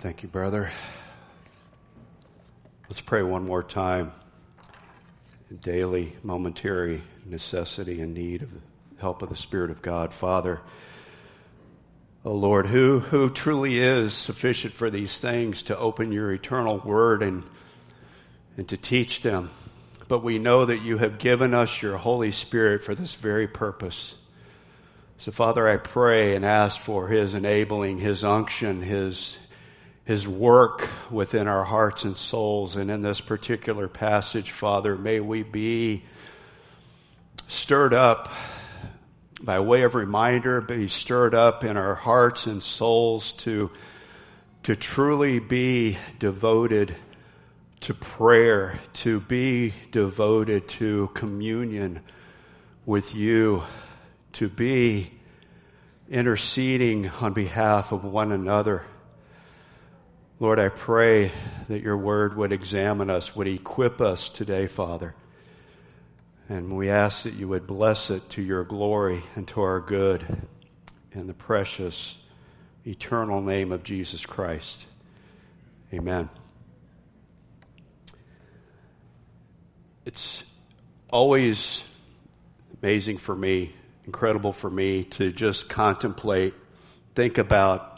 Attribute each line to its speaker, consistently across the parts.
Speaker 1: Thank you, brother. Let's pray one more time. Daily, momentary necessity and need of the help of the Spirit of God. Father, O oh Lord, who, who truly is sufficient for these things to open your eternal word and, and to teach them? But we know that you have given us your Holy Spirit for this very purpose. So, Father, I pray and ask for His enabling, His unction, His, His work within our hearts and souls. And in this particular passage, Father, may we be stirred up by way of reminder, be stirred up in our hearts and souls to, to truly be devoted to prayer, to be devoted to communion with you, to be interceding on behalf of one another. Lord, I pray that your word would examine us, would equip us today, Father. And we ask that you would bless it to your glory and to our good in the precious, eternal name of Jesus Christ. Amen. It's always amazing for me, incredible for me to just contemplate, think about,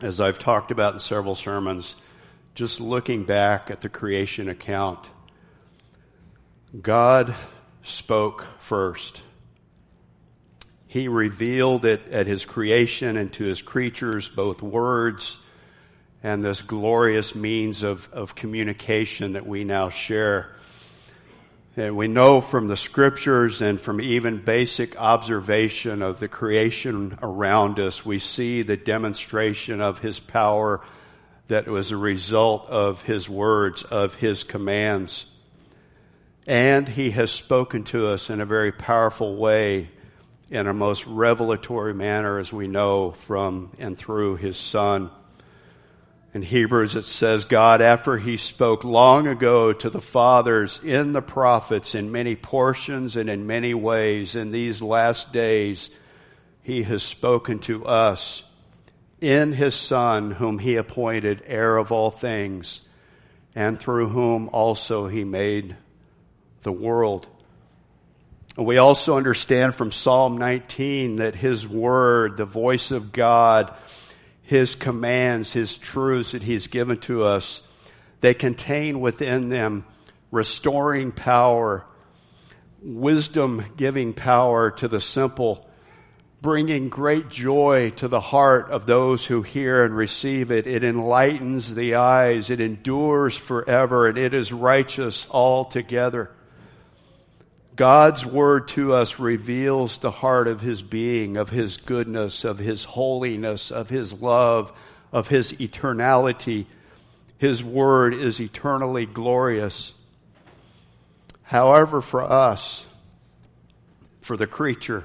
Speaker 1: as I've talked about in several sermons, just looking back at the creation account. God spoke first. He revealed it at his creation and to his creatures, both words and this glorious means of, of communication that we now share. And we know from the scriptures and from even basic observation of the creation around us, we see the demonstration of His power that was a result of His words, of His commands. And He has spoken to us in a very powerful way, in a most revelatory manner, as we know from and through His Son. In Hebrews, it says, God, after he spoke long ago to the fathers in the prophets in many portions and in many ways, in these last days, he has spoken to us in his Son, whom he appointed heir of all things, and through whom also he made the world. We also understand from Psalm 19 that his word, the voice of God, his commands, His truths that He's given to us, they contain within them restoring power, wisdom giving power to the simple, bringing great joy to the heart of those who hear and receive it. It enlightens the eyes, it endures forever, and it is righteous altogether. God's word to us reveals the heart of his being, of his goodness, of his holiness, of his love, of his eternality. His word is eternally glorious. However, for us, for the creature,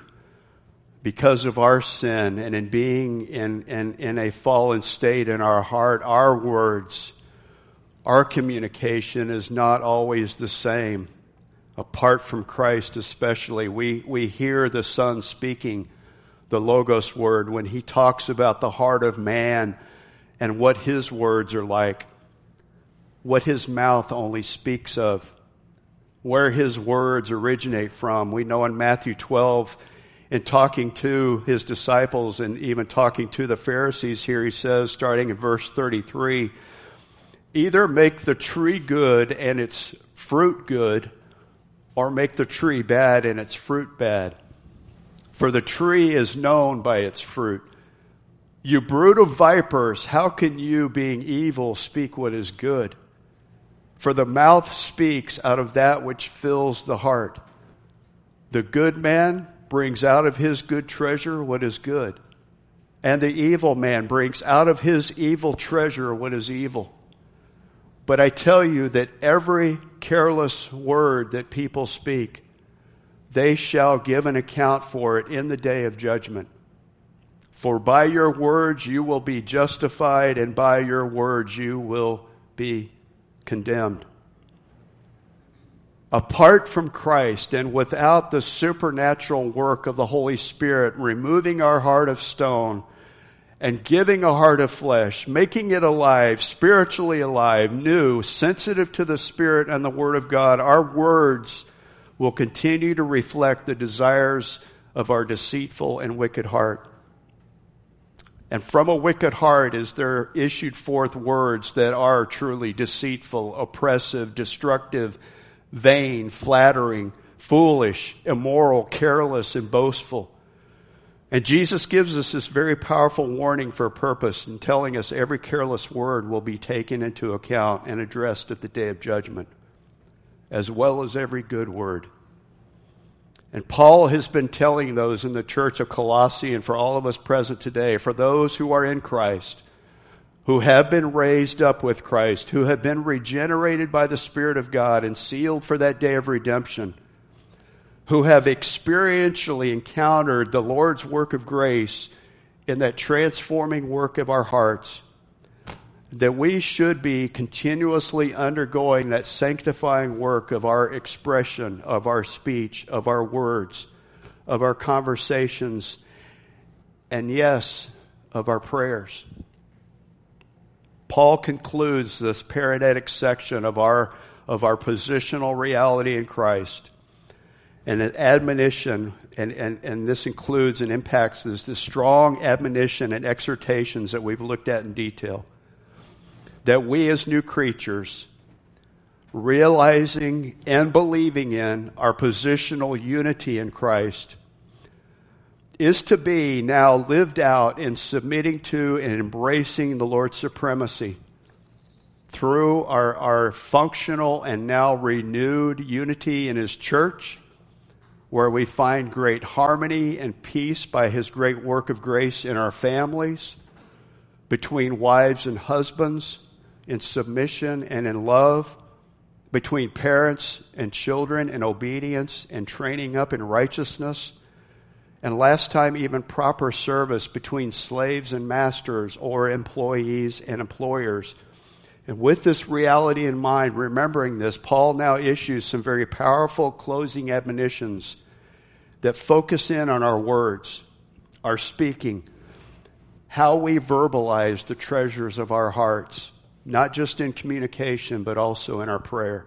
Speaker 1: because of our sin and in being in, in, in a fallen state in our heart, our words, our communication is not always the same apart from Christ, especially, we, we hear the Son speaking the Logos word when he talks about the heart of man and what his words are like, what his mouth only speaks of, where his words originate from. We know in Matthew 12, in talking to his disciples and even talking to the Pharisees here, he says, starting in verse 33, either make the tree good and its fruit good or make the tree bad and its fruit bad. For the tree is known by its fruit. You brood of vipers, how can you, being evil, speak what is good? For the mouth speaks out of that which fills the heart. The good man brings out of his good treasure what is good, and the evil man brings out of his evil treasure what is evil. But I tell you that every careless word that people speak, they shall give an account for it in the day of judgment. For by your words you will be justified, and by your words you will be condemned. Apart from Christ and without the supernatural work of the Holy Spirit removing our heart of stone and giving a heart of flesh, making it alive, spiritually alive, new, sensitive to the Spirit and the Word of God, our words will continue to reflect the desires of our deceitful and wicked heart. And from a wicked heart is there issued forth words that are truly deceitful, oppressive, destructive, vain, flattering, foolish, immoral, careless, and boastful. And Jesus gives us this very powerful warning for a purpose in telling us every careless word will be taken into account and addressed at the day of judgment, as well as every good word. And Paul has been telling those in the church of Colossae and for all of us present today, for those who are in Christ, who have been raised up with Christ, who have been regenerated by the Spirit of God and sealed for that day of redemption who have experientially encountered the Lord's work of grace in that transforming work of our hearts, that we should be continuously undergoing that sanctifying work of our expression, of our speech, of our words, of our conversations, and yes, of our prayers. Paul concludes this parenthetic section of our, of our positional reality in Christ and an admonition, and, and, and this includes and impacts this, this strong admonition and exhortations that we've looked at in detail. That we as new creatures, realizing and believing in our positional unity in Christ, is to be now lived out in submitting to and embracing the Lord's supremacy through our, our functional and now renewed unity in His church where we find great harmony and peace by His great work of grace in our families, between wives and husbands, in submission and in love, between parents and children in obedience and training up in righteousness, and last time, even proper service between slaves and masters or employees and employers. And with this reality in mind, remembering this, Paul now issues some very powerful closing admonitions that focus in on our words, our speaking, how we verbalize the treasures of our hearts, not just in communication, but also in our prayer.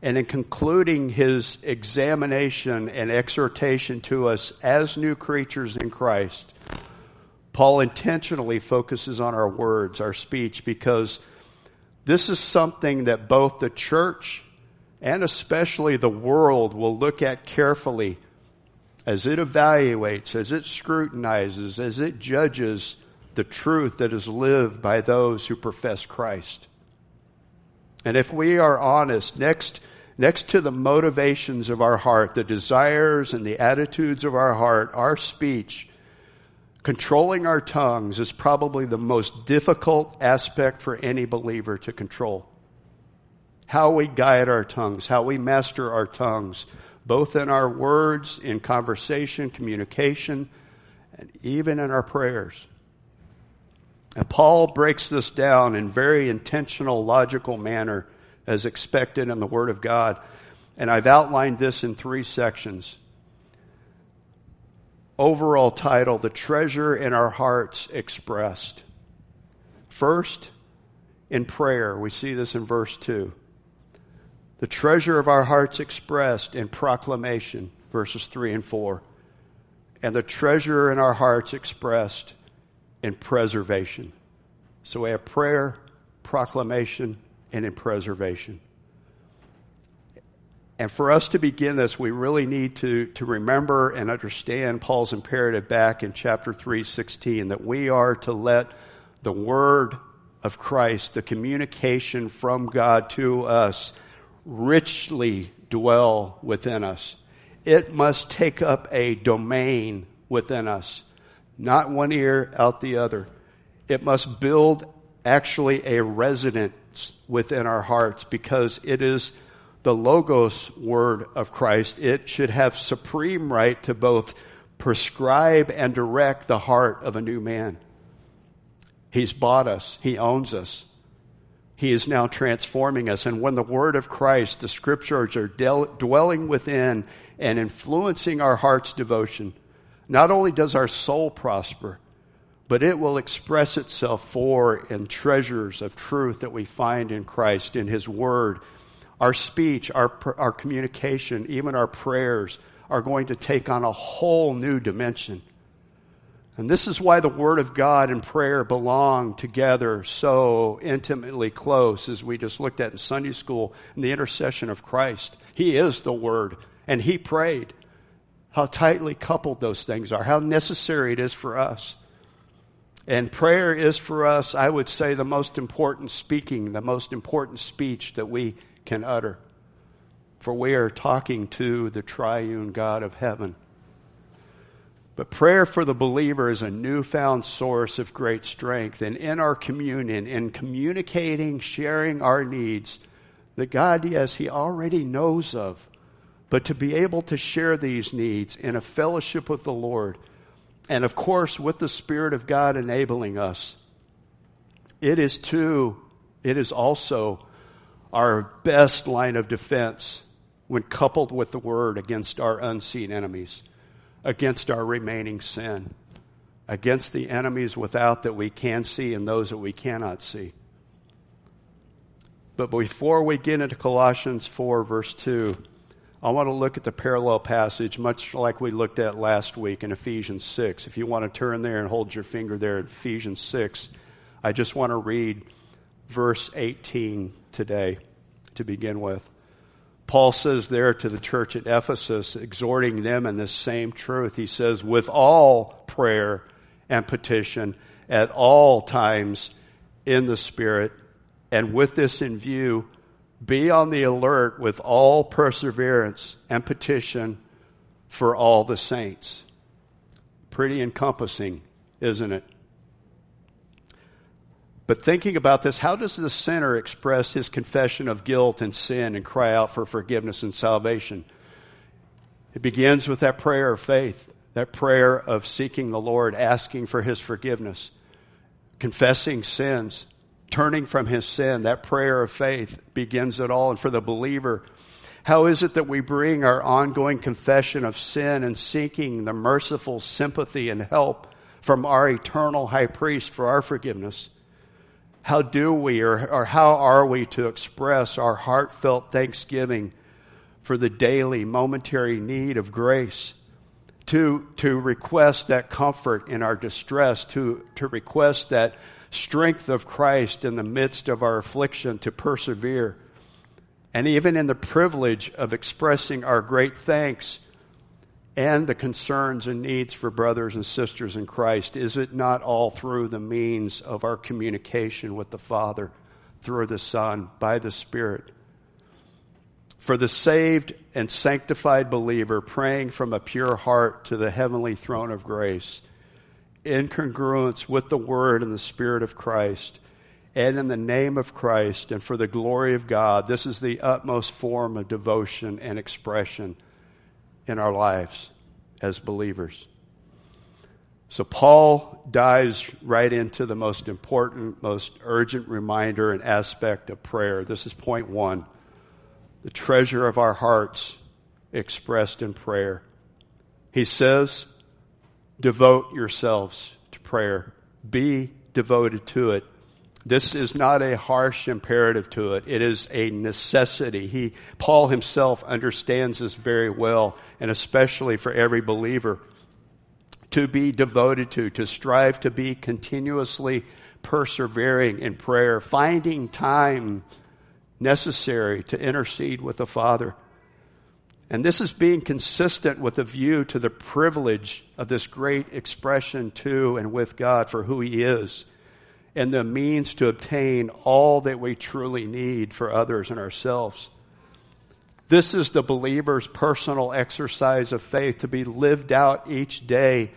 Speaker 1: And in concluding his examination and exhortation to us as new creatures in Christ, Paul intentionally focuses on our words, our speech, because this is something that both the church and especially the world will look at carefully as it evaluates, as it scrutinizes, as it judges the truth that is lived by those who profess Christ. And if we are honest, next, next to the motivations of our heart, the desires and the attitudes of our heart, our speech, controlling our tongues is probably the most difficult aspect for any believer to control how we guide our tongues, how we master our tongues, both in our words, in conversation, communication, and even in our prayers. And Paul breaks this down in very intentional, logical manner as expected in the Word of God. And I've outlined this in three sections. Overall title The Treasure in Our Hearts Expressed. First, in prayer. We see this in verse 2 the treasure of our hearts expressed in proclamation, verses 3 and 4, and the treasure in our hearts expressed in preservation. So we have prayer, proclamation, and in preservation. And for us to begin this, we really need to, to remember and understand Paul's imperative back in chapter 3, 16, that we are to let the word of Christ, the communication from God to us, richly dwell within us. It must take up a domain within us, not one ear out the other. It must build actually a residence within our hearts because it is the Logos word of Christ. It should have supreme right to both prescribe and direct the heart of a new man. He's bought us, He owns us. He is now transforming us. And when the Word of Christ, the Scriptures, are del- dwelling within and influencing our heart's devotion, not only does our soul prosper, but it will express itself for in treasures of truth that we find in Christ, in His Word. Our speech, our, our communication, even our prayers are going to take on a whole new dimension. And this is why the Word of God and prayer belong together so intimately close, as we just looked at in Sunday school, in the intercession of Christ. He is the Word, and He prayed. How tightly coupled those things are, how necessary it is for us. And prayer is for us, I would say, the most important speaking, the most important speech that we can utter. For we are talking to the triune God of heaven. But prayer for the believer is a newfound source of great strength. And in our communion, in communicating, sharing our needs, that God, yes, He already knows of, but to be able to share these needs in a fellowship with the Lord and of course, with the Spirit of God enabling us, it is too, it is also our best line of defense when coupled with the Word against our unseen enemies, against our remaining sin, against the enemies without that we can see and those that we cannot see. But before we get into Colossians 4, verse 2, I want to look at the parallel passage, much like we looked at last week in Ephesians 6. If you want to turn there and hold your finger there in Ephesians 6, I just want to read verse 18 today to begin with. Paul says there to the church at Ephesus, exhorting them in this same truth. He says, with all prayer and petition at all times in the Spirit, and with this in view, be on the alert with all perseverance and petition for all the saints. Pretty encompassing, isn't it? But thinking about this, how does the sinner express his confession of guilt and sin and cry out for forgiveness and salvation? It begins with that prayer of faith, that prayer of seeking the Lord, asking for his forgiveness, confessing sins, turning from his sin, that prayer of faith begins it all. And for the believer, how is it that we bring our ongoing confession of sin and seeking the merciful sympathy and help from our eternal high priest for our forgiveness? How do we, or, or how are we to express our heartfelt thanksgiving for the daily, momentary need of grace? To, to request that comfort in our distress, to, to request that strength of Christ in the midst of our affliction to persevere, and even in the privilege of expressing our great thanks and the concerns and needs for brothers and sisters in Christ, is it not all through the means of our communication with the Father, through the Son, by the Spirit? For the saved and sanctified believer, praying from a pure heart to the heavenly throne of grace in congruence with the Word and the Spirit of Christ, and in the name of Christ and for the glory of God, this is the utmost form of devotion and expression in our lives as believers. So, Paul dives right into the most important, most urgent reminder and aspect of prayer. This is point one the treasure of our hearts expressed in prayer. He says, devote yourselves to prayer. Be devoted to it. This is not a harsh imperative to it. It is a necessity. He, Paul himself understands this very well, and especially for every believer. To be devoted to, to strive to be continuously persevering in prayer, finding time necessary to intercede with the Father. And this is being consistent with a view to the privilege of this great expression to and with God for who He is and the means to obtain all that we truly need for others and ourselves. This is the believer's personal exercise of faith to be lived out each day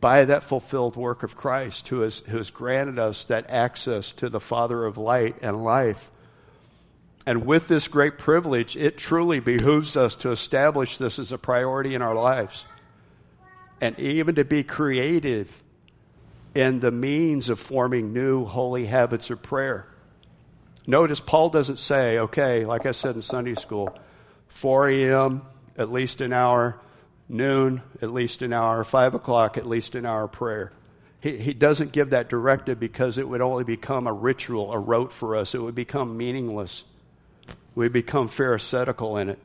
Speaker 1: by that fulfilled work of Christ who has, who has granted us that access to the Father of light and life. And with this great privilege, it truly behooves us to establish this as a priority in our lives. And even to be creative in the means of forming new holy habits of prayer. Notice Paul doesn't say, okay, like I said in Sunday school, 4 a.m., at least an hour, noon, at least an hour, 5 o'clock, at least an hour prayer. He, he doesn't give that directive because it would only become a ritual, a rote for us. It would become meaningless. We become pharisaical in it.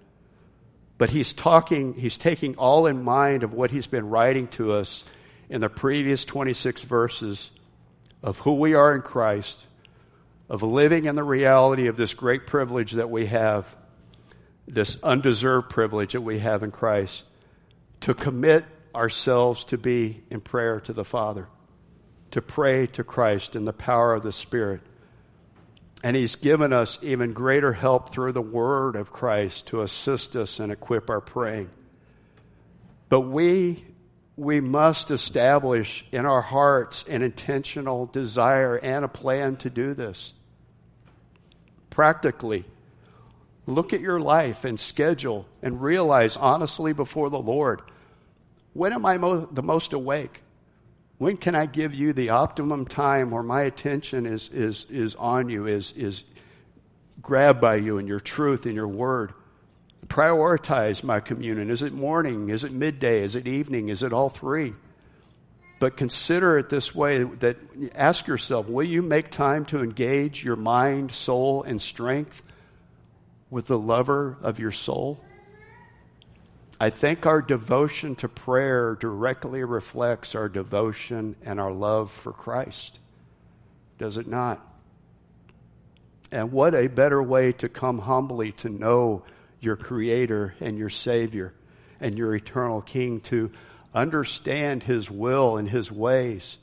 Speaker 1: But he's talking, he's taking all in mind of what he's been writing to us in the previous 26 verses of who we are in Christ, of living in the reality of this great privilege that we have, this undeserved privilege that we have in Christ, to commit ourselves to be in prayer to the Father, to pray to Christ in the power of the Spirit. And He's given us even greater help through the Word of Christ to assist us and equip our praying. But we, we must establish in our hearts an intentional desire and a plan to do this. Practically, look at your life and schedule and realize honestly before the Lord when am I mo- the most awake? When can I give you the optimum time where my attention is, is, is on you, is, is grabbed by you and your truth and your word? Prioritize my communion. Is it morning? Is it midday? Is it evening? Is it all three? But consider it this way that ask yourself, will you make time to engage your mind, soul, and strength with the lover of your soul? I think our devotion to prayer directly reflects our devotion and our love for Christ. Does it not? And what a better way to come humbly to know your Creator and your Savior and your eternal King, to understand His will and His ways,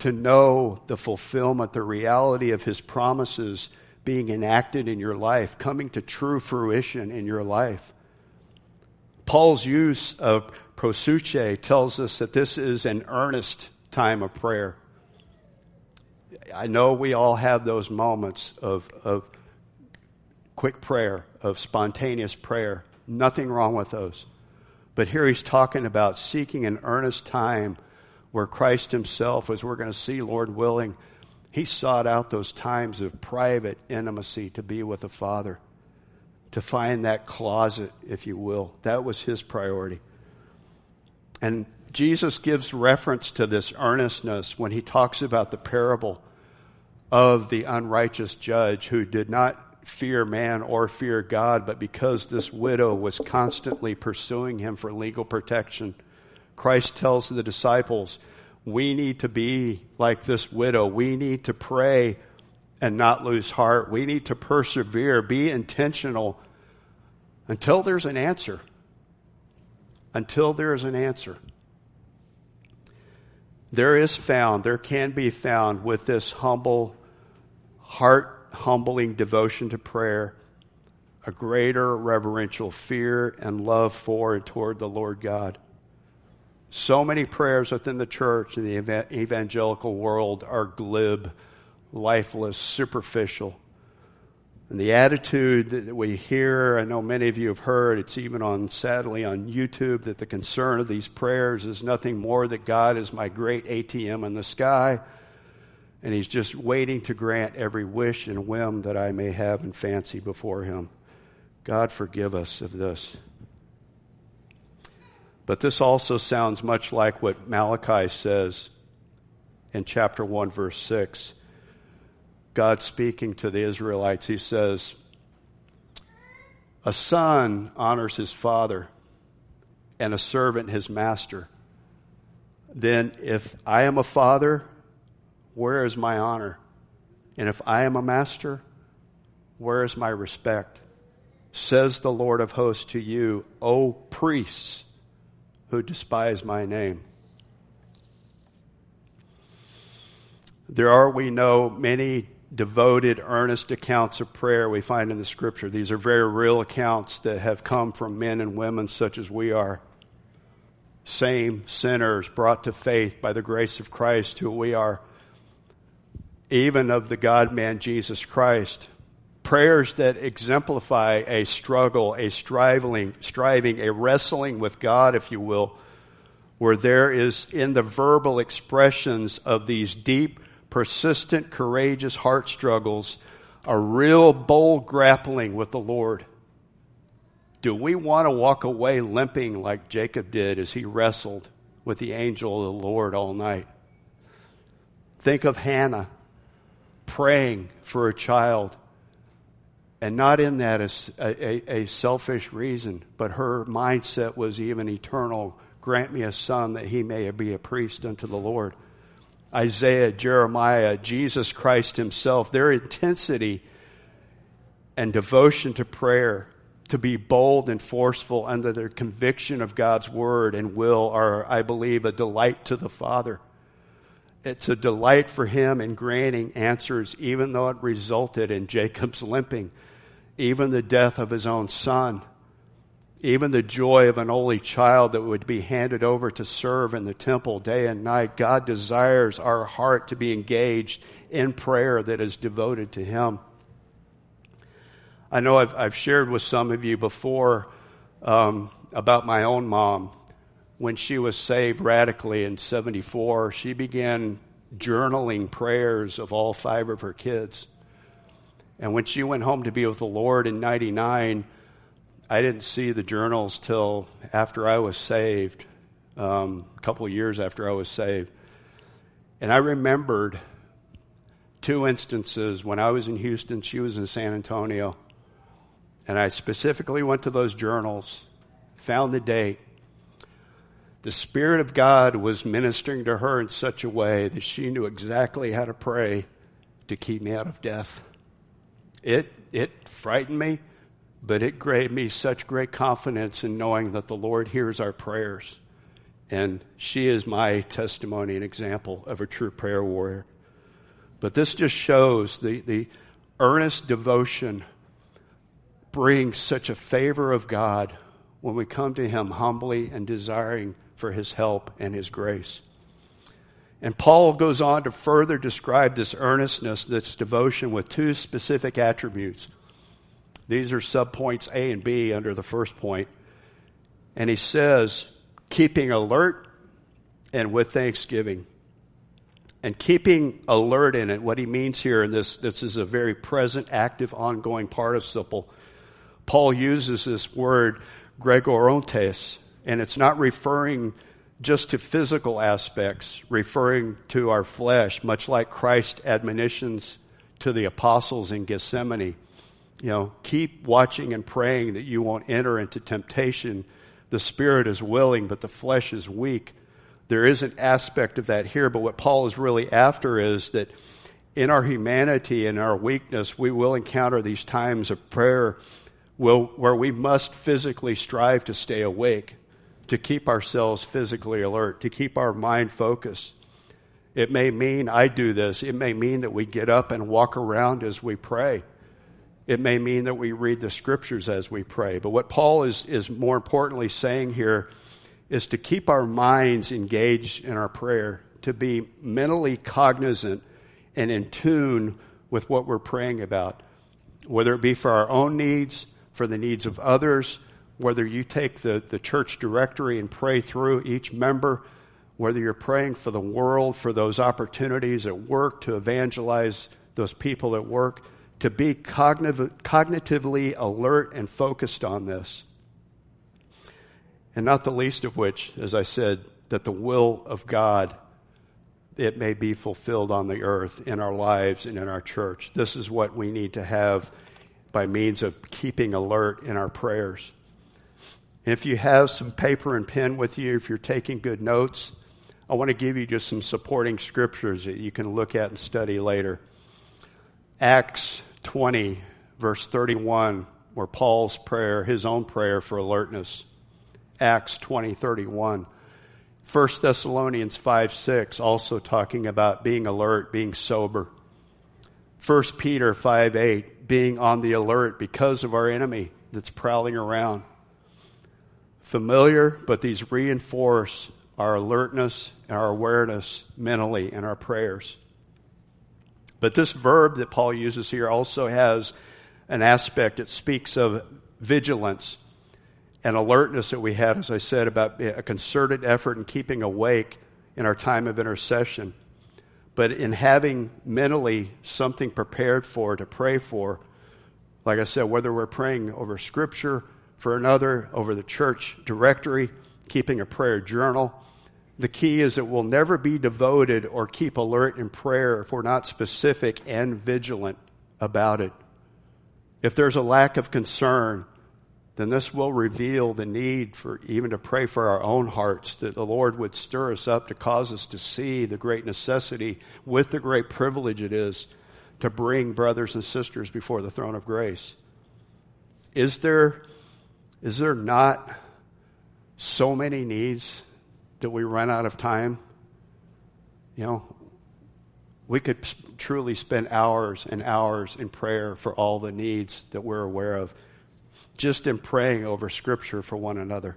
Speaker 1: to know the fulfillment, the reality of His promises being enacted in your life, coming to true fruition in your life. Paul's use of proseuche tells us that this is an earnest time of prayer. I know we all have those moments of, of quick prayer, of spontaneous prayer. Nothing wrong with those. But here he's talking about seeking an earnest time where Christ himself, as we're going to see, Lord willing, he sought out those times of private intimacy to be with the Father to find that closet, if you will. That was his priority. And Jesus gives reference to this earnestness when he talks about the parable of the unrighteous judge who did not fear man or fear God, but because this widow was constantly pursuing him for legal protection, Christ tells the disciples, we need to be like this widow. We need to pray and not lose heart. We need to persevere, be intentional until there's an answer. Until there is an answer. There is found, there can be found with this humble, heart humbling devotion to prayer a greater reverential fear and love for and toward the Lord God. So many prayers within the church and the evangelical world are glib lifeless, superficial. And the attitude that we hear, I know many of you have heard, it's even on, sadly, on YouTube, that the concern of these prayers is nothing more that God is my great ATM in the sky, and He's just waiting to grant every wish and whim that I may have and fancy before Him. God forgive us of this. But this also sounds much like what Malachi says in chapter 1, verse 6. God speaking to the Israelites, he says, A son honors his father, and a servant his master. Then, if I am a father, where is my honor? And if I am a master, where is my respect? Says the Lord of hosts to you, O priests who despise my name. There are, we know, many devoted, earnest accounts of prayer we find in the scripture. These are very real accounts that have come from men and women such as we are. Same sinners brought to faith by the grace of Christ, who we are, even of the God man Jesus Christ. Prayers that exemplify a struggle, a striving, striving, a wrestling with God, if you will, where there is in the verbal expressions of these deep persistent, courageous heart struggles, a real bold grappling with the Lord. Do we want to walk away limping like Jacob did as he wrestled with the angel of the Lord all night? Think of Hannah praying for a child. And not in that as a, a, a, selfish reason, but her mindset was even eternal. Grant me a son that he may be a priest unto the Lord. Isaiah, Jeremiah, Jesus Christ himself, their intensity and devotion to prayer, to be bold and forceful under their conviction of God's word and will are, I believe, a delight to the Father. It's a delight for him in granting answers, even though it resulted in Jacob's limping, even the death of his own son, even the joy of an only child that would be handed over to serve in the temple day and night. God desires our heart to be engaged in prayer that is devoted to him. I know I've, I've shared with some of you before um, about my own mom when she was saved radically in 74, she began journaling prayers of all five of her kids. And when she went home to be with the Lord in 99, I didn't see the journals till after I was saved, um, a couple of years after I was saved. And I remembered two instances when I was in Houston, she was in San Antonio. And I specifically went to those journals, found the date, the Spirit of God was ministering to her in such a way that she knew exactly how to pray to keep me out of death. It, it frightened me, but it gave me such great confidence in knowing that the Lord hears our prayers. And she is my testimony and example of a true prayer warrior. But this just shows the, the earnest devotion brings such a favor of God when we come to Him humbly and desiring for his help and his grace. And Paul goes on to further describe this earnestness, this devotion, with two specific attributes. These are subpoints A and B under the first point. And he says, keeping alert and with thanksgiving. And keeping alert in it, what he means here, and this, this is a very present, active, ongoing participle. Paul uses this word, gregorontes, and it's not referring just to physical aspects, referring to our flesh, much like Christ's admonitions to the apostles in Gethsemane. You know, keep watching and praying that you won't enter into temptation. The spirit is willing, but the flesh is weak. There is an aspect of that here, but what Paul is really after is that in our humanity and our weakness, we will encounter these times of prayer where we must physically strive to stay awake to keep ourselves physically alert, to keep our mind focused. It may mean I do this. It may mean that we get up and walk around as we pray. It may mean that we read the scriptures as we pray. But what Paul is, is more importantly saying here is to keep our minds engaged in our prayer, to be mentally cognizant and in tune with what we're praying about, whether it be for our own needs, for the needs of others, whether you take the, the church directory and pray through each member, whether you're praying for the world, for those opportunities at work to evangelize those people at work, to be cognitive, cognitively alert and focused on this. And not the least of which, as I said, that the will of God it may be fulfilled on the earth in our lives and in our church. This is what we need to have by means of keeping alert in our prayers. If you have some paper and pen with you, if you're taking good notes, I want to give you just some supporting scriptures that you can look at and study later. Acts 20, verse 31, where Paul's prayer, his own prayer for alertness. Acts 20, 31. 1 Thessalonians 5, 6, also talking about being alert, being sober. 1 Peter 5, 8, being on the alert because of our enemy that's prowling around familiar, but these reinforce our alertness and our awareness mentally in our prayers. But this verb that Paul uses here also has an aspect. It speaks of vigilance and alertness that we had, as I said, about a concerted effort in keeping awake in our time of intercession. But in having mentally something prepared for, to pray for, like I said, whether we're praying over Scripture for another over the church directory, keeping a prayer journal, The key is that we'll never be devoted or keep alert in prayer if we're not specific and vigilant about it. If there's a lack of concern, then this will reveal the need for even to pray for our own hearts, that the Lord would stir us up to cause us to see the great necessity with the great privilege it is to bring brothers and sisters before the throne of grace. Is there, is there not so many needs that we run out of time? You know, we could truly spend hours and hours in prayer for all the needs that we're aware of just in praying over Scripture for one another.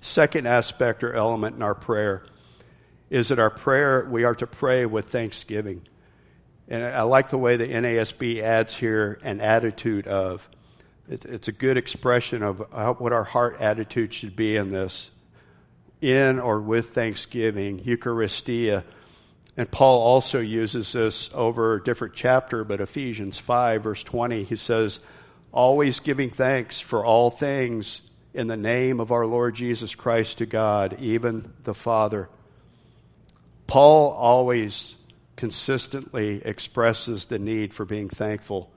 Speaker 1: Second aspect or element in our prayer is that our prayer, we are to pray with thanksgiving. And I like the way the NASB adds here an attitude of. It's a good expression of uh, what our heart attitude should be in this. In or with thanksgiving, Eucharistia. And Paul also uses this over a different chapter, but Ephesians 5, verse 20, he says, always giving thanks for all things in the name of our Lord Jesus Christ to God, even the Father. Paul always consistently expresses the need for being thankful.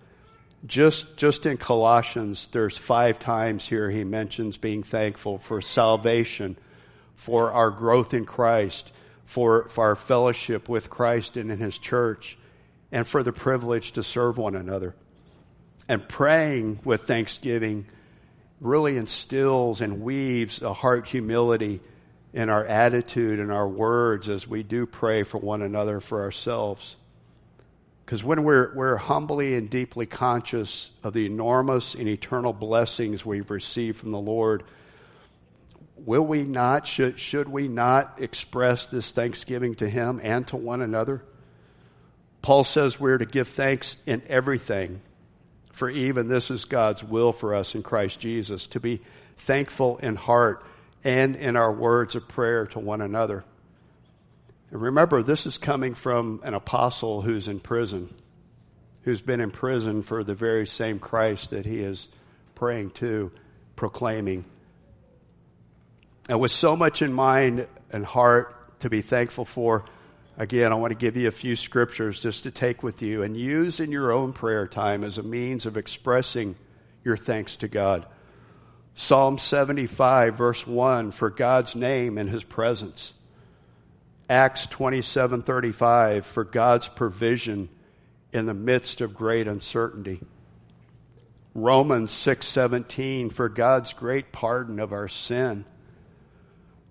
Speaker 1: Just, just in Colossians, there's five times here he mentions being thankful for salvation, for our growth in Christ, for, for our fellowship with Christ and in his church, and for the privilege to serve one another. And praying with thanksgiving really instills and weaves a heart humility in our attitude and our words as we do pray for one another, for ourselves. Because when we're, we're humbly and deeply conscious of the enormous and eternal blessings we've received from the Lord, will we not, should, should we not express this thanksgiving to Him and to one another? Paul says we're to give thanks in everything for even this is God's will for us in Christ Jesus, to be thankful in heart and in our words of prayer to one another. And remember, this is coming from an apostle who's in prison, who's been in prison for the very same Christ that he is praying to, proclaiming. And with so much in mind and heart to be thankful for, Again, I want to give you a few scriptures just to take with you and use in your own prayer time as a means of expressing your thanks to God. Psalm 75, verse 1, for God's name and his presence. Acts 27:35 for God's provision in the midst of great uncertainty. Romans 6:17 for God's great pardon of our sin.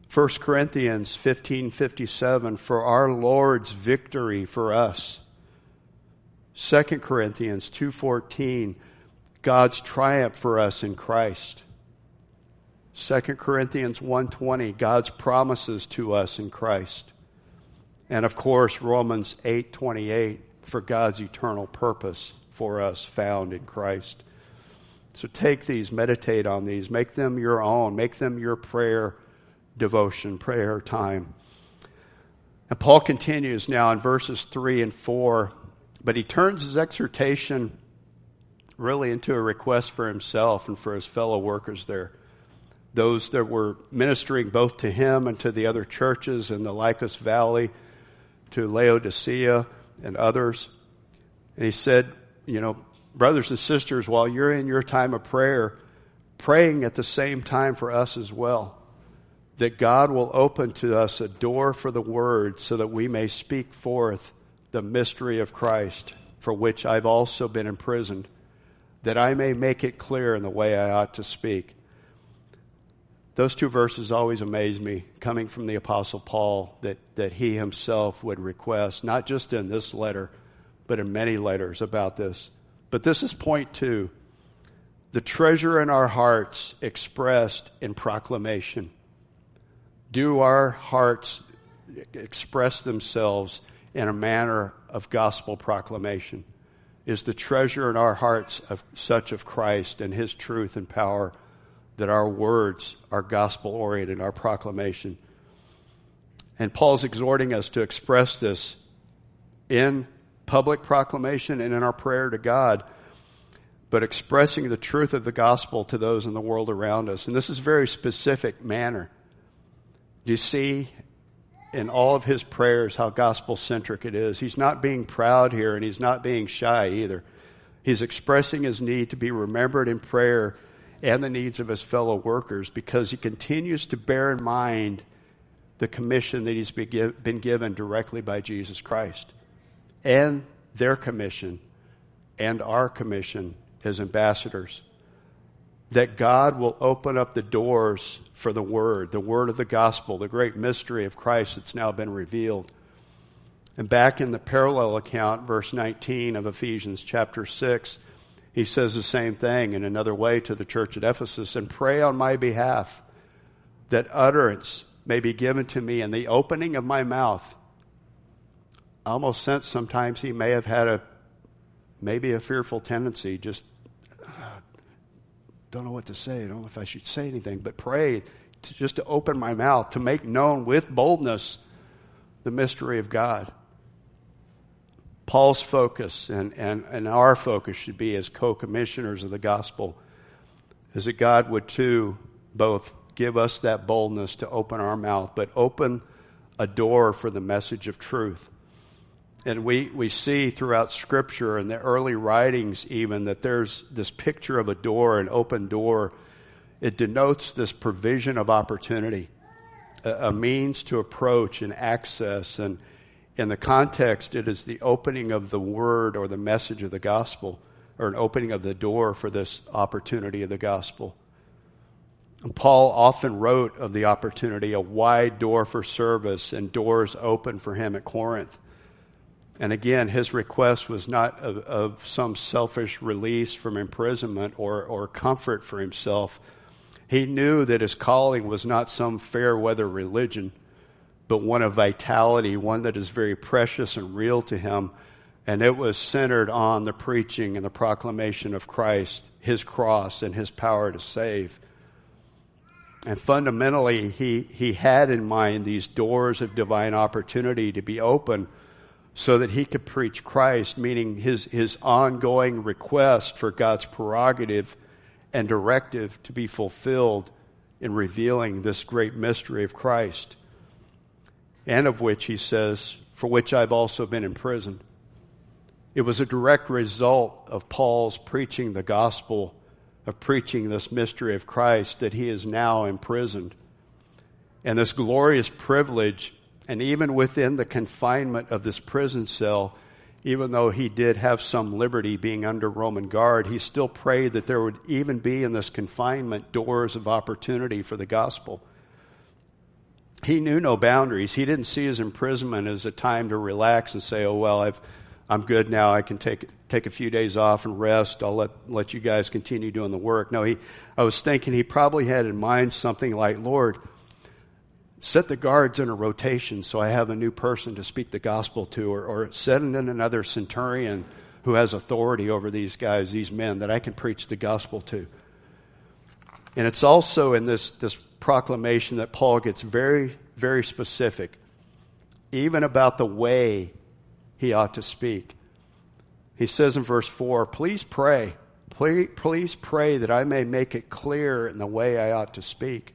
Speaker 1: 1 Corinthians 15:57 for our Lord's victory for us. 2 Corinthians 2:14 God's triumph for us in Christ. 2 Corinthians 1:20 God's promises to us in Christ. And of course Romans 8:28 for God's eternal purpose for us found in Christ. So take these, meditate on these, make them your own, make them your prayer devotion, prayer time. And Paul continues now in verses 3 and 4, but he turns his exhortation really into a request for himself and for his fellow workers there. Those that were ministering both to him and to the other churches in the Lycus Valley, to Laodicea and others. And he said, You know, brothers and sisters, while you're in your time of prayer, praying at the same time for us as well that God will open to us a door for the word so that we may speak forth the mystery of Christ, for which I've also been imprisoned, that I may make it clear in the way I ought to speak. Those two verses always amaze me, coming from the Apostle Paul, that, that he himself would request, not just in this letter, but in many letters about this. But this is point two the treasure in our hearts expressed in proclamation do our hearts express themselves in a manner of gospel proclamation? Is the treasure in our hearts of such of Christ and his truth and power that our words are gospel oriented, our proclamation? And Paul's exhorting us to express this in public proclamation and in our prayer to God, but expressing the truth of the gospel to those in the world around us. And this is a very specific manner. Do you see in all of his prayers how gospel centric it is? He's not being proud here and he's not being shy either. He's expressing his need to be remembered in prayer and the needs of his fellow workers because he continues to bear in mind the commission that he's been given directly by Jesus Christ and their commission and our commission as ambassadors. That God will open up the doors for the Word, the Word of the gospel, the great mystery of Christ that's now been revealed. And back in the parallel account, verse 19 of Ephesians chapter 6, he says the same thing in another way to the church at Ephesus and pray on my behalf that utterance may be given to me in the opening of my mouth. I almost sense sometimes he may have had a maybe a fearful tendency, just don't know what to say. Don't know if I should say anything, but pray to, just to open my mouth, to make known with boldness the mystery of God. Paul's focus and, and, and our focus should be as co commissioners of the gospel is that God would too both give us that boldness to open our mouth, but open a door for the message of truth. And we, we see throughout Scripture and the early writings, even, that there's this picture of a door, an open door. It denotes this provision of opportunity, a, a means to approach and access and in the context, it is the opening of the word or the message of the gospel, or an opening of the door for this opportunity of the gospel. And Paul often wrote of the opportunity a wide door for service and doors open for him at Corinth. And again, his request was not of, of some selfish release from imprisonment or, or comfort for himself. He knew that his calling was not some fair weather religion but one of vitality, one that is very precious and real to him. And it was centered on the preaching and the proclamation of Christ, his cross, and his power to save. And fundamentally, he, he had in mind these doors of divine opportunity to be open so that he could preach Christ, meaning his, his ongoing request for God's prerogative and directive to be fulfilled in revealing this great mystery of Christ and of which he says, for which I've also been imprisoned. It was a direct result of Paul's preaching the gospel, of preaching this mystery of Christ, that he is now imprisoned. And this glorious privilege, and even within the confinement of this prison cell, even though he did have some liberty being under Roman guard, he still prayed that there would even be in this confinement doors of opportunity for the gospel he knew no boundaries. He didn't see his imprisonment as a time to relax and say, "Oh well, I've, I'm good now. I can take take a few days off and rest. I'll let let you guys continue doing the work." No, he. I was thinking he probably had in mind something like, "Lord, set the guards in a rotation so I have a new person to speak the gospel to, or, or send in another centurion who has authority over these guys, these men that I can preach the gospel to." And it's also in this this proclamation that Paul gets very, very specific, even about the way he ought to speak. He says in verse 4 Please pray. Please, please pray that I may make it clear in the way I ought to speak.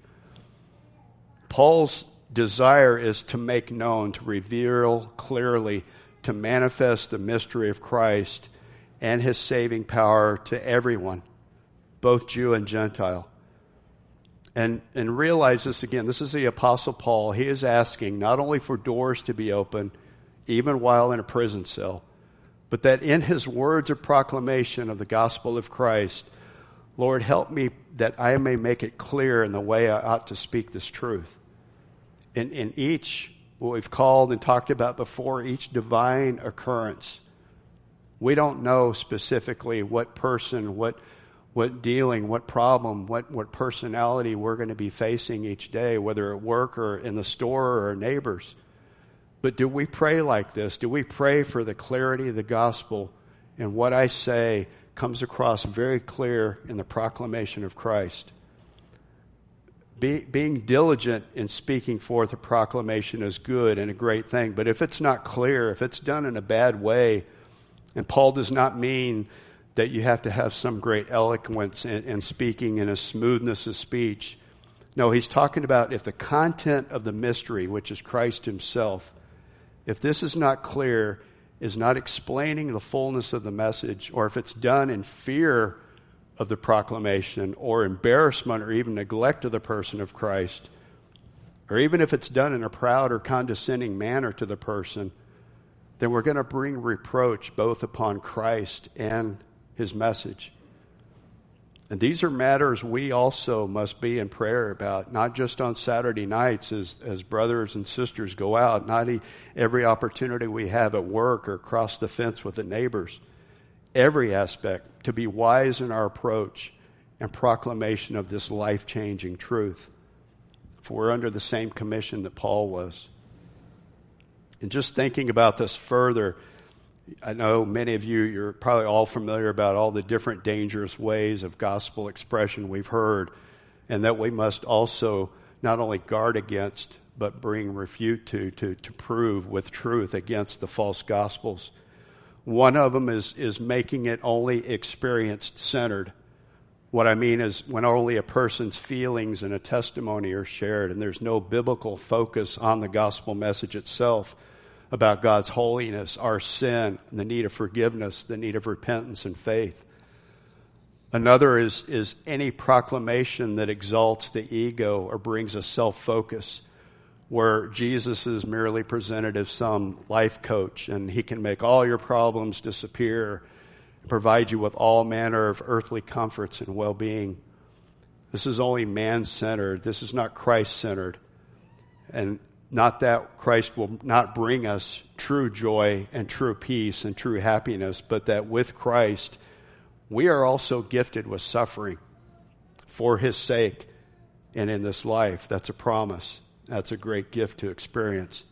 Speaker 1: Paul's desire is to make known, to reveal clearly, to manifest the mystery of Christ and his saving power to everyone, both Jew and Gentile. And, and realize this again. This is the Apostle Paul. He is asking not only for doors to be open, even while in a prison cell, but that in his words of proclamation of the gospel of Christ, Lord, help me that I may make it clear in the way I ought to speak this truth. In, in each, what we've called and talked about before, each divine occurrence, we don't know specifically what person, what what dealing, what problem, what, what personality we're going to be facing each day, whether at work or in the store or neighbors. But do we pray like this? Do we pray for the clarity of the gospel and what I say comes across very clear in the proclamation of Christ? Be, being diligent in speaking forth a proclamation is good and a great thing, but if it's not clear, if it's done in a bad way, and Paul does not mean that you have to have some great eloquence and, speaking and a smoothness of speech. No, he's talking about if the content of the mystery, which is Christ himself, if this is not clear, is not explaining the fullness of the message, or if it's done in fear of the proclamation, or embarrassment, or even neglect of the person of Christ, or even if it's done in a proud or condescending manner to the person, then we're going to bring reproach both upon Christ and his message. And these are matters we also must be in prayer about, not just on Saturday nights as, as brothers and sisters go out, not every opportunity we have at work or across the fence with the neighbors. Every aspect to be wise in our approach and proclamation of this life changing truth. For we're under the same commission that Paul was. And just thinking about this further, I know many of you, you're probably all familiar about all the different dangerous ways of gospel expression we've heard, and that we must also not only guard against, but bring refute to, to, to prove with truth against the false gospels. One of them is, is making it only experienced centered. What I mean is when only a person's feelings and a testimony are shared, and there's no biblical focus on the gospel message itself about God's holiness, our sin, the need of forgiveness, the need of repentance and faith. Another is, is any proclamation that exalts the ego or brings a self focus, where Jesus is merely presented as some life coach and he can make all your problems disappear, and provide you with all manner of earthly comforts and well being. This is only man centered, this is not Christ centered. And not that Christ will not bring us true joy and true peace and true happiness, but that with Christ, we are also gifted with suffering for his sake and in this life. That's a promise. That's a great gift to experience.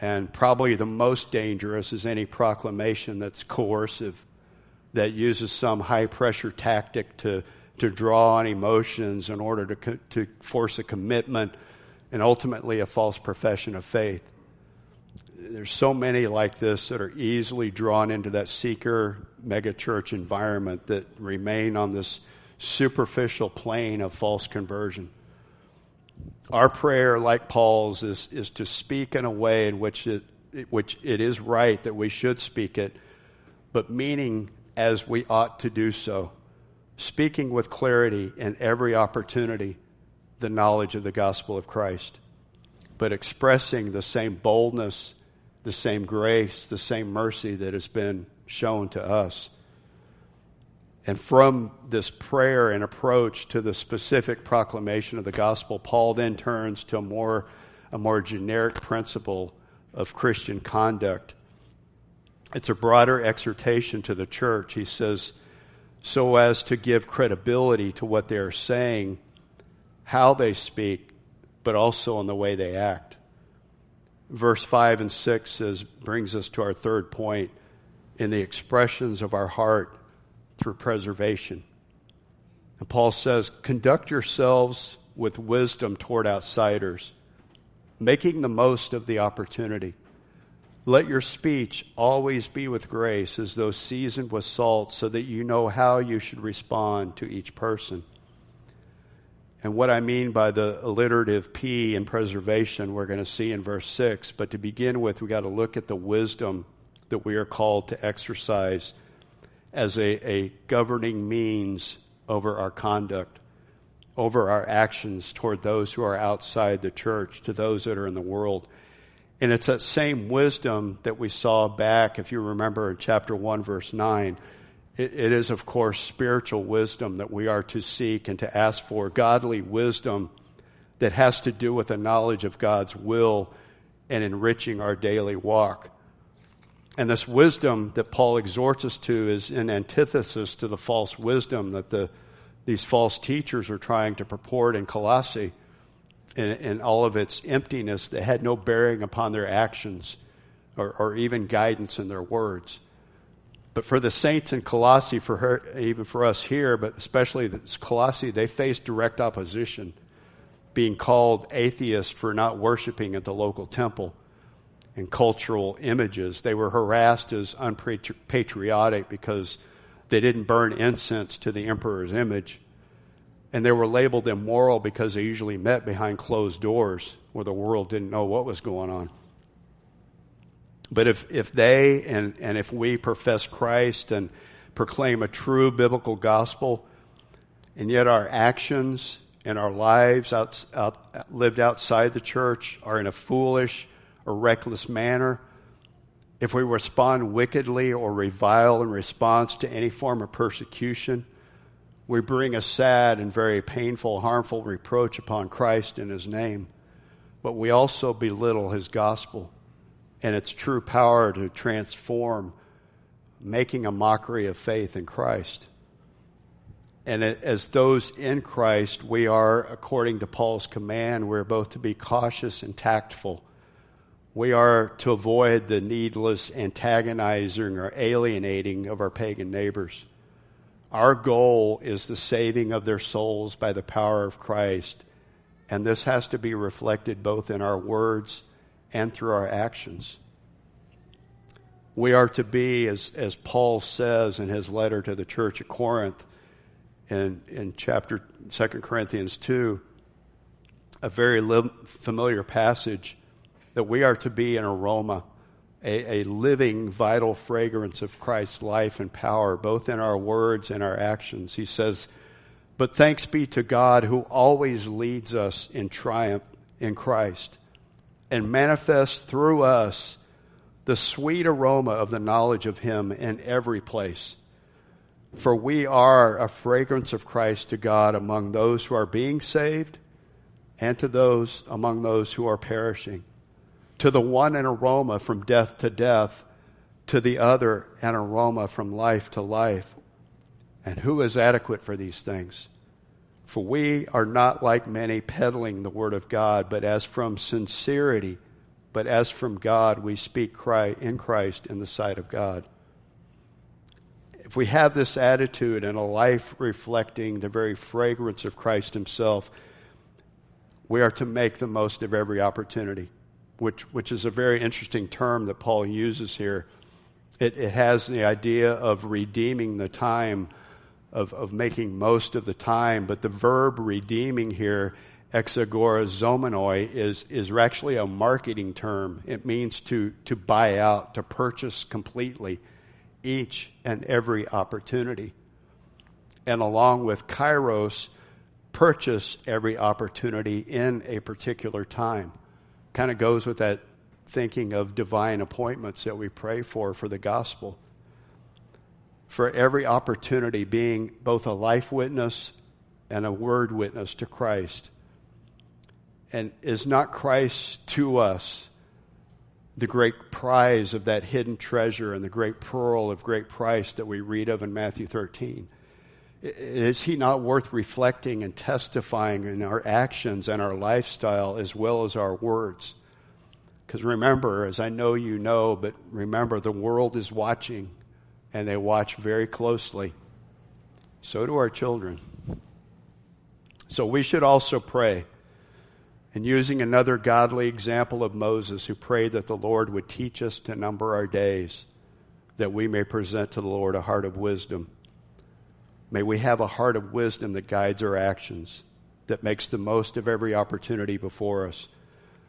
Speaker 1: And probably the most dangerous is any proclamation that's coercive, that uses some high pressure tactic to, to draw on emotions in order to, to force a commitment and ultimately a false profession of faith. There's so many like this that are easily drawn into that seeker megachurch environment that remain on this superficial plane of false conversion. Our prayer, like Paul's, is, is to speak in a way in which it, which it is right that we should speak it, but meaning as we ought to do so, speaking with clarity in every opportunity the knowledge of the gospel of Christ, but expressing the same boldness, the same grace, the same mercy that has been shown to us. And from this prayer and approach to the specific proclamation of the gospel, Paul then turns to a more, a more generic principle of Christian conduct. It's a broader exhortation to the church. He says, so as to give credibility to what they are saying how they speak, but also in the way they act. Verse 5 and 6 says, brings us to our third point in the expressions of our heart through preservation. And Paul says, conduct yourselves with wisdom toward outsiders, making the most of the opportunity. Let your speech always be with grace, as though seasoned with salt, so that you know how you should respond to each person. And what I mean by the alliterative P in preservation, we're going to see in verse 6. But to begin with, we've got to look at the wisdom that we are called to exercise as a, a governing means over our conduct, over our actions toward those who are outside the church, to those that are in the world. And it's that same wisdom that we saw back, if you remember, in chapter 1, verse 9 it, it is, of course, spiritual wisdom that we are to seek and to ask for, godly wisdom that has to do with the knowledge of God's will and enriching our daily walk. And this wisdom that Paul exhorts us to is in antithesis to the false wisdom that the, these false teachers are trying to purport in Colossae in, in all of its emptiness that had no bearing upon their actions or, or even guidance in their words. But for the saints in Colossae, for her, even for us here, but especially Colossae, they faced direct opposition, being called atheists for not worshiping at the local temple and cultural images. They were harassed as unpatriotic because they didn't burn incense to the emperor's image. And they were labeled immoral because they usually met behind closed doors where the world didn't know what was going on. But if, if they and, and if we profess Christ and proclaim a true biblical gospel, and yet our actions and our lives out, out, lived outside the church are in a foolish or reckless manner, if we respond wickedly or revile in response to any form of persecution, we bring a sad and very painful, harmful reproach upon Christ in His name. But we also belittle His gospel and its true power to transform, making a mockery of faith in Christ. And as those in Christ, we are, according to Paul's command, we're both to be cautious and tactful. We are to avoid the needless antagonizing or alienating of our pagan neighbors. Our goal is the saving of their souls by the power of Christ. And this has to be reflected both in our words and through our actions. We are to be, as, as Paul says in his letter to the church at Corinth, in, in chapter 2 Corinthians 2, a very li- familiar passage that we are to be an aroma, a, a living, vital fragrance of Christ's life and power, both in our words and our actions. He says, But thanks be to God who always leads us in triumph in Christ and manifest through us the sweet aroma of the knowledge of Him in every place. For we are a fragrance of Christ to God among those who are being saved and to those among those who are perishing. To the one, an aroma from death to death, to the other, an aroma from life to life. And who is adequate for these things? For we are not like many peddling the word of God, but as from sincerity, but as from God, we speak in Christ in the sight of God if we have this attitude and a life reflecting the very fragrance of Christ Himself, we are to make the most of every opportunity, which, which is a very interesting term that Paul uses here. It, it has the idea of redeeming the time, of, of making most of the time, but the verb redeeming here, exagorazomenoi, is, is actually a marketing term. It means to, to buy out, to purchase completely each and every opportunity. And along with kairos, purchase every opportunity in a particular time. Kind of goes with that thinking of divine appointments that we pray for for the gospel. For every opportunity being both a life witness and a word witness to Christ. And is not Christ to us the great prize of that hidden treasure and the great pearl of great price that we read of in Matthew 13? Is he not worth reflecting and testifying in our actions and our lifestyle as well as our words? Because remember, as I know you know, but remember, the world is watching and they watch very closely. So do our children. So we should also pray and using another godly example of Moses, who prayed that the Lord would teach us to number our days, that we may present to the Lord a heart of wisdom. May we have a heart of wisdom that guides our actions, that makes the most of every opportunity before us.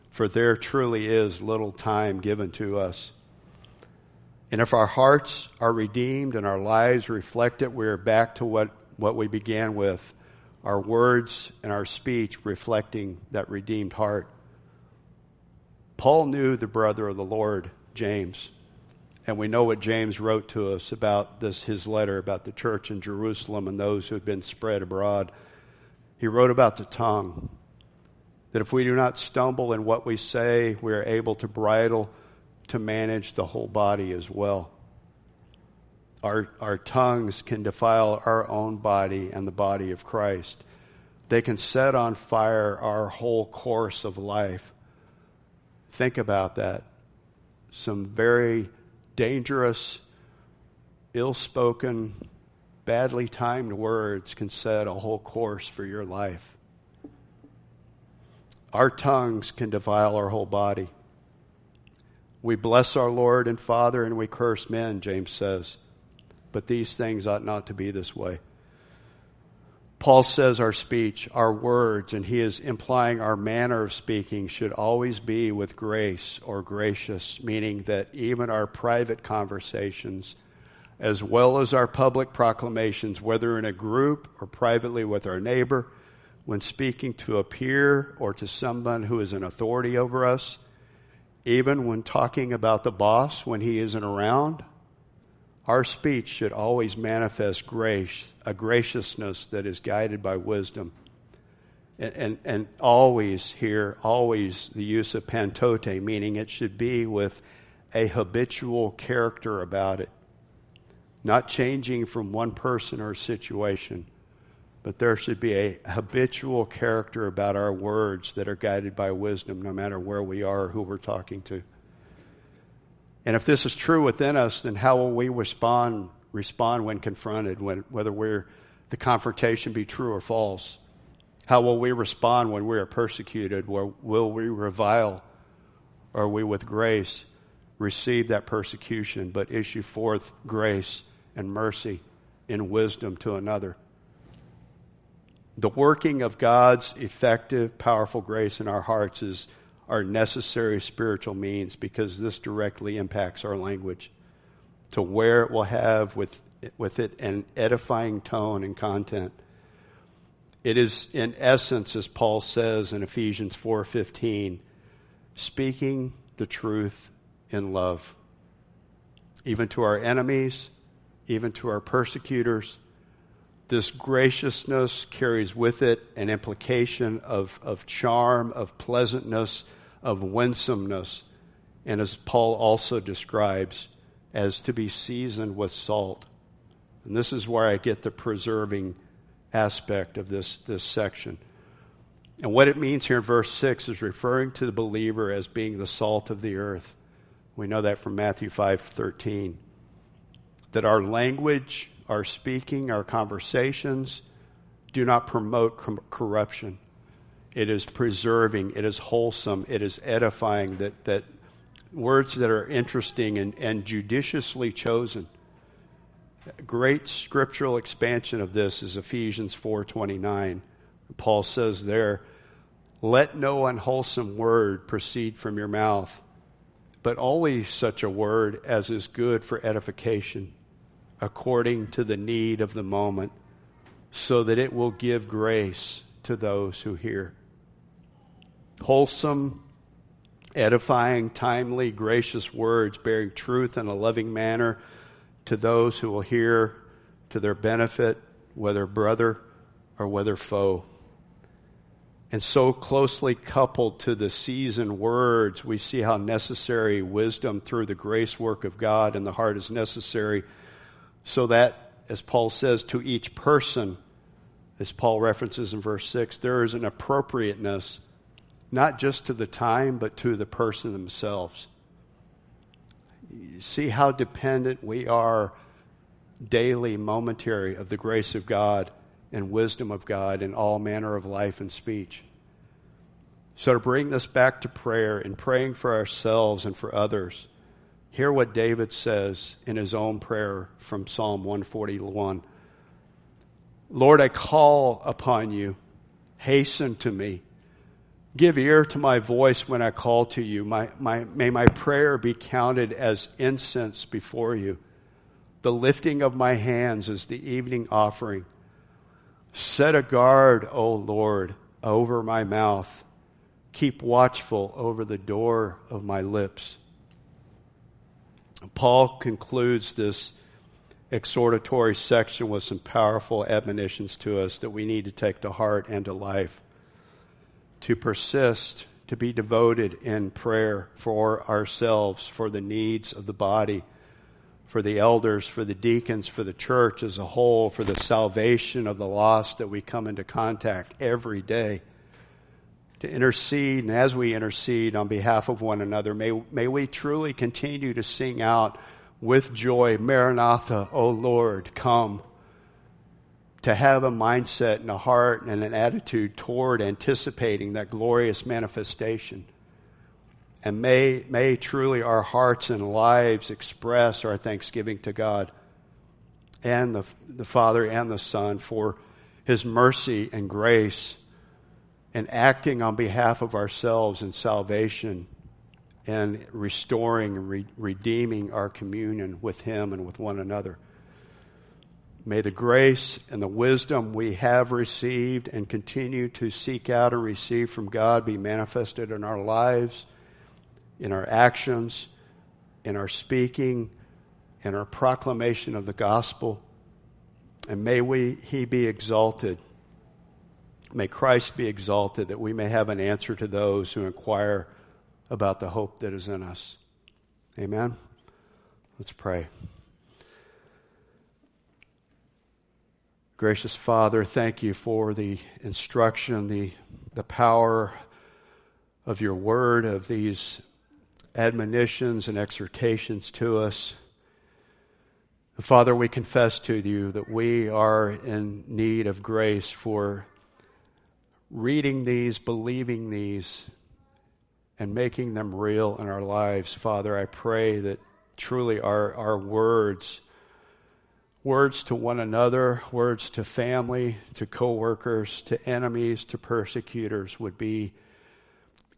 Speaker 1: For there truly is little time given to us. And if our hearts are redeemed and our lives reflect it, we are back to what, what we began with our words and our speech reflecting that redeemed heart. Paul knew the brother of the Lord, James, and we know what James wrote to us about this his letter about the church in Jerusalem and those who had been spread abroad. He wrote about the tongue. That if we do not stumble in what we say, we are able to bridle to manage the whole body as well. Our, our tongues can defile our own body and the body of Christ. They can set on fire our whole course of life. Think about that. Some very dangerous, ill spoken, badly timed words can set a whole course for your life. Our tongues can defile our whole body. We bless our Lord and Father and we curse men, James says but these things ought not to be this way. Paul says our speech, our words, and he is implying our manner of speaking should always be with grace or gracious, meaning that even our private conversations, as well as our public proclamations, whether in a group or privately with our neighbor, when speaking to a peer or to someone who is an authority over us, even when talking about the boss when he isn't around, our speech should always manifest grace, a graciousness that is guided by wisdom. And, and, and always here, always the use of pantote, meaning it should be with a habitual character about it, not changing from one person or situation, but there should be a habitual character about our words that are guided by wisdom, no matter where we are or who we're talking to. And if this is true within us, then how will we respond, respond when confronted, when, whether we're, the confrontation be true or false? How will we respond when we are persecuted? Will, will we revile? Or we, with grace, receive that persecution, but issue forth grace and mercy in wisdom to another? The working of God's effective, powerful grace in our hearts is our necessary spiritual means because this directly impacts our language to where it will have with, with it an edifying tone and content. It is in essence, as Paul says in Ephesians 4:15, speaking the truth in love, even to our enemies, even to our persecutors. This graciousness carries with it an implication of, of charm, of pleasantness, of winsomeness, and as Paul also describes, as to be seasoned with salt. And this is where I get the preserving aspect of this, this section. And what it means here in verse 6 is referring to the believer as being the salt of the earth. We know that from Matthew 5:13. That our language, our speaking, our conversations do not promote corruption, it is preserving, it is wholesome, it is edifying, that, that words that are interesting and, and judiciously chosen. Great scriptural expansion of this is Ephesians 4:29. Paul says there, "Let no unwholesome word proceed from your mouth, but only such a word as is good for edification, according to the need of the moment, so that it will give grace to those who hear." wholesome, edifying, timely, gracious words bearing truth in a loving manner to those who will hear to their benefit, whether brother or whether foe. And so closely coupled to the seasoned words, we see how necessary wisdom through the grace work of God in the heart is necessary, so that, as Paul says, to each person, as Paul references in verse 6, there is an appropriateness not just to the time, but to the person themselves. See how dependent we are daily, momentary, of the grace of God and wisdom of God in all manner of life and speech. So, to bring this back to prayer and praying for ourselves and for others, hear what David says in his own prayer from Psalm 141 Lord, I call upon you, hasten to me. Give ear to my voice when I call to you. My, my, may my prayer be counted as incense before you. The lifting of my hands is the evening offering. Set a guard, O Lord, over my mouth. Keep watchful over the door of my lips. Paul concludes this exhortatory section with some powerful admonitions to us that we need to take to heart and to life to persist, to be devoted in prayer for ourselves, for the needs of the body, for the elders, for the deacons, for the church as a whole, for the salvation of the lost that we come into contact every day. To intercede, and as we intercede on behalf of one another, may, may we truly continue to sing out with joy, Maranatha, O Lord, come to have a mindset and a heart and an attitude toward anticipating that glorious manifestation. And may, may truly our hearts and lives express our thanksgiving to God and the, the Father and the Son for His mercy and grace, and acting on behalf of ourselves in salvation and restoring and re- redeeming our communion with Him and with one another. May the grace and the wisdom we have received and continue to seek out and receive from God be manifested in our lives, in our actions, in our speaking, in our proclamation of the gospel. And may we, He be exalted. May Christ be exalted that we may have an answer to those who inquire about the hope that is in us. Amen. Let's pray. Gracious Father, thank you for the instruction, the, the power of your word, of these admonitions and exhortations to us. Father, we confess to you that we are in need of grace for reading these, believing these, and making them real in our lives. Father, I pray that truly our, our words words to one another, words to family, to coworkers, to enemies, to persecutors would be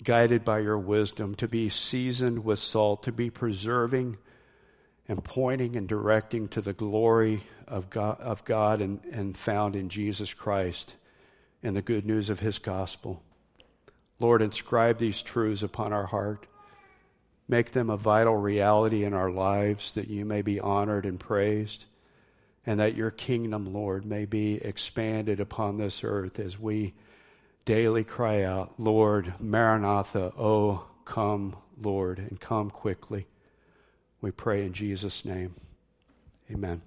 Speaker 1: guided by your wisdom, to be seasoned with salt, to be preserving and pointing and directing to the glory of God, of God and, and found in Jesus Christ and the good news of his gospel. Lord, inscribe these truths upon our heart. Make them a vital reality in our lives that you may be honored and praised and that your kingdom, Lord, may be expanded upon this earth as we daily cry out, Lord, Maranatha, oh, come, Lord, and come quickly. We pray in Jesus' name. Amen.